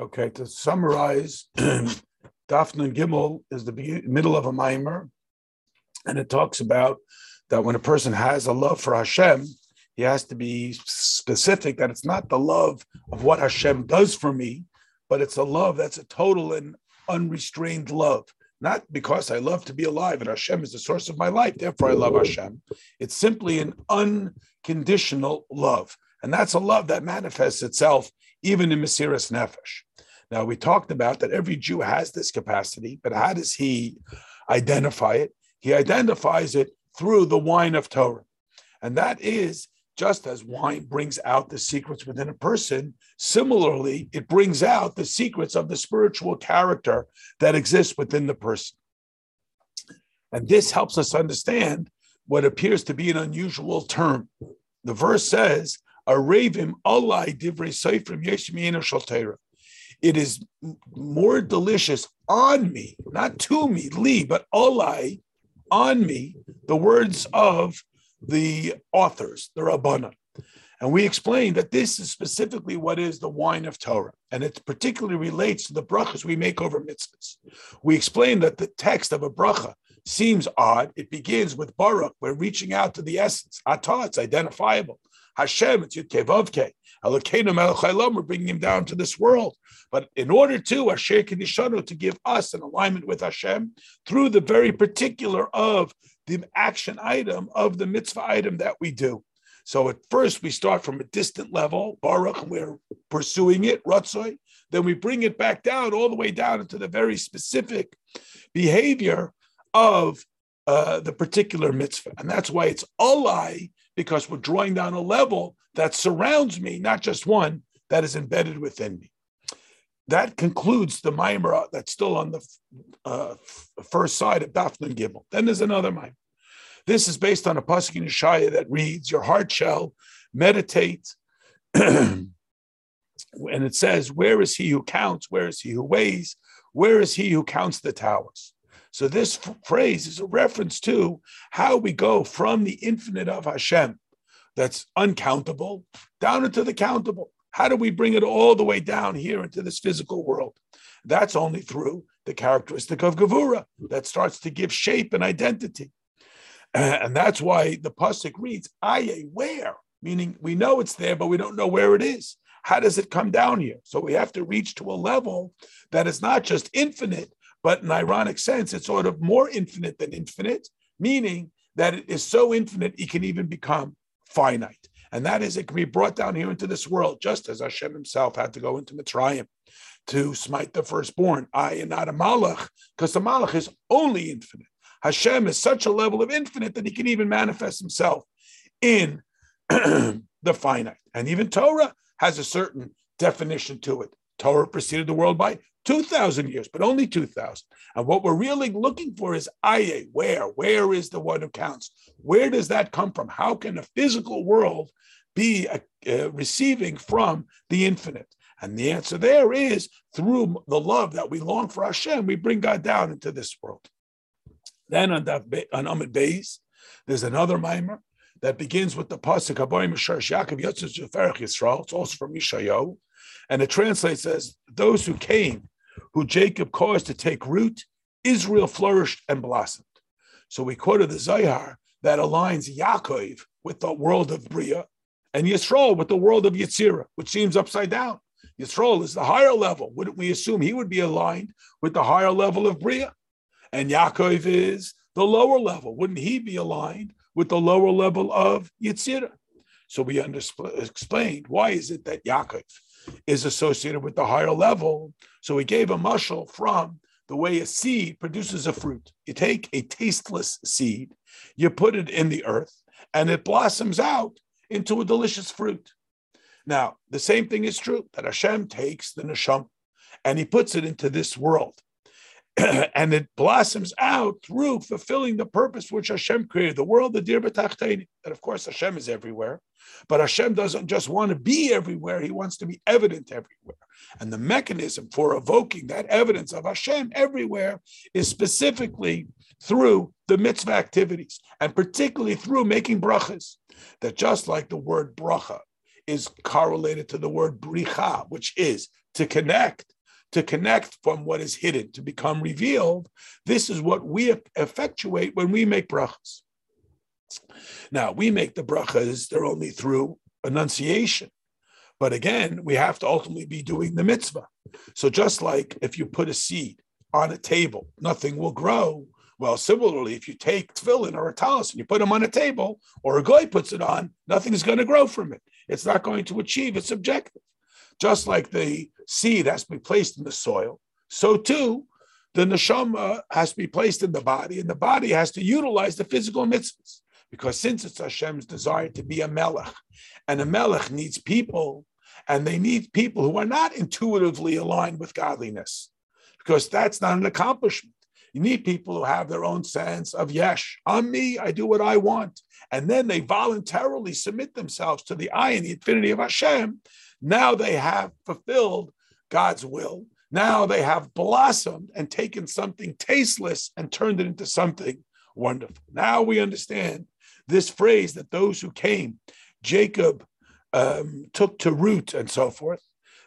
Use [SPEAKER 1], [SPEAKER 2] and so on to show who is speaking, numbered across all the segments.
[SPEAKER 1] Okay, to summarize, Daf Nun Gimel is the middle of a maamar, and it talks about that when a person has a love for Hashem, he has to be specific that it's not the love of what Hashem does for me, but it's a love that's a total and unrestrained love. Not because I love to be alive and Hashem is the source of my life, therefore I love Hashem. It's simply an unconditional love. And that's a love that manifests itself even in Mesiras Nefesh. Now, we talked about that every Jew has this capacity, but how does he identify it? He identifies it through the wine of Torah. And that is just as wine brings out the secrets within a person, similarly, it brings out the secrets of the spiritual character that exists within the person. And this helps us understand what appears to be an unusual term. The verse says, Areivim alai divrei soferim yeshmiyin shel Torah. It is more delicious on me, not to me, li, but alai on me, the words of the authors, the Rabbana. And we explained that this is specifically what is the wine of Torah, and it particularly relates to the brachas we make over mitzvahs. We explained that the text of a bracha seems odd. It begins with Baruch. We're reaching out to the essence. Atah, it's identifiable. Hashem, it's Yud Kei Vav Kei. Elokeinu Melech we're bringing him down to this world. But in order to Asher Kideshanu, to give us an alignment with Hashem through the very particular of the action item of the mitzvah item that we do. So at first we start from a distant level, Baruch, and we're pursuing it, Ratzoi. Then we bring it back down, all the way down into the very specific behavior of uh, the particular mitzvah. And that's why it's Olai, because we're drawing down a level that surrounds me, not just one that is embedded within me. That concludes the Maimra that's still on the uh, first side of Daf Nun Gimel. Then there's another Maimra. This is based on a pasuk in Shaya that reads, "Your heart shall meditate." and it says, "Where is he who counts? Where is he who weighs? Where is he who counts the towers?" So this phrase is a reference to how we go from the infinite of Hashem, that's uncountable, down into the countable. How do we bring it all the way down here into this physical world? That's only through the characteristic of Gevurah that starts to give shape and identity. And that's why the Pasuk reads, Aye, where? Meaning we know it's there, but we don't know where it is. How does it come down here? So we have to reach to a level that is not just infinite, but in ironic sense, it's sort of more infinite than infinite, meaning that it is so infinite, it can even become finite. And that is, it can be brought down here into this world, just as Hashem himself had to go into Mitzrayim to smite the firstborn. I am not a malach, because the malach is only infinite. Hashem is such a level of infinite that he can even manifest himself in the finite. And even Torah has a certain definition to it. Torah preceded the world by 2,000 years, but only 2,000. And what we're really looking for is Aye, where? Where is the one who counts? Where does that come from? How can a physical world be uh, uh, receiving from the infinite? And the answer there is through the love that we long for Hashem, we bring God down into this world. Then on, that, on Amud Beis, there's another maamar that begins with the pasuk Haboim Yaakov Yotzes Yisrael. It's also from Mishayo, and it translates as those who came who Jacob caused to take root, Israel flourished and blossomed. So we quoted the Zohar that aligns Yaakov with the world of Bria and Yisrael with the world of Yetzirah, which seems upside down. Yisrael is the higher level. Wouldn't we assume he would be aligned with the higher level of Bria? And Yaakov is the lower level. Wouldn't he be aligned with the lower level of Yetzirah? So we explained why is it that Yaakov is associated with the higher level. So he gave a mushal from the way a seed produces a fruit. You take a tasteless seed, you put it in the earth, and it blossoms out into a delicious fruit. Now, the same thing is true that Hashem takes the neshama and he puts it into this world. and it blossoms out through fulfilling the purpose which Hashem created, the world, the dirah b'tachtonim. And of course Hashem is everywhere, but Hashem doesn't just want to be everywhere; He wants to be evident everywhere. And the mechanism for evoking that evidence of Hashem everywhere is specifically through the mitzvah activities, and particularly through making brachas. That just like the word bracha is correlated to the word bricha, which is to connect, to connect from what is hidden, to become revealed. This is what we effectuate when we make brachas. Now, we make the brachas, they're only through enunciation. But again, we have to ultimately be doing the mitzvah. So just like if you put a seed on a table, nothing will grow. Well, similarly, if you take tefillin or a talis and you put them on a table, or a guy puts it on, nothing is going to grow from it. It's not going to achieve its objective. Just like the seed has to be placed in the soil, so too the neshama has to be placed in the body, and the body has to utilize the physical mitzvahs. Because since it's Hashem's desire to be a melech, and a melech needs people, and they need people who are not intuitively aligned with godliness, because that's not an accomplishment. You need people who have their own sense of yesh. I'm me, I do what I want. And then they voluntarily submit themselves to the eye and the infinity of Hashem. Now they have fulfilled God's will. Now they have blossomed and taken something tasteless and turned it into something wonderful. Now we understand this phrase that those who came, Jacob um, took to root and so forth.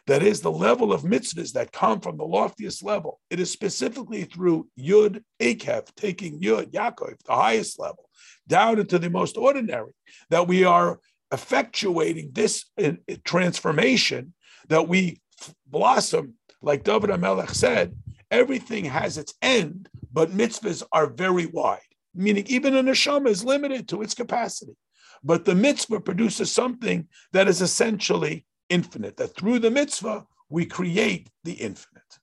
[SPEAKER 1] That is the level of mitzvahs that come from the loftiest level. It is specifically through Yud Akev, taking Yud, Yaakov, the highest level, down into the most ordinary, that we are effectuating this uh, transformation, that we blossom, like David HaMelech said, everything has its end, but mitzvahs are very wide, meaning even a neshama is limited to its capacity. But the mitzvah produces something that is essentially infinite, that through the mitzvah, we create the infinite.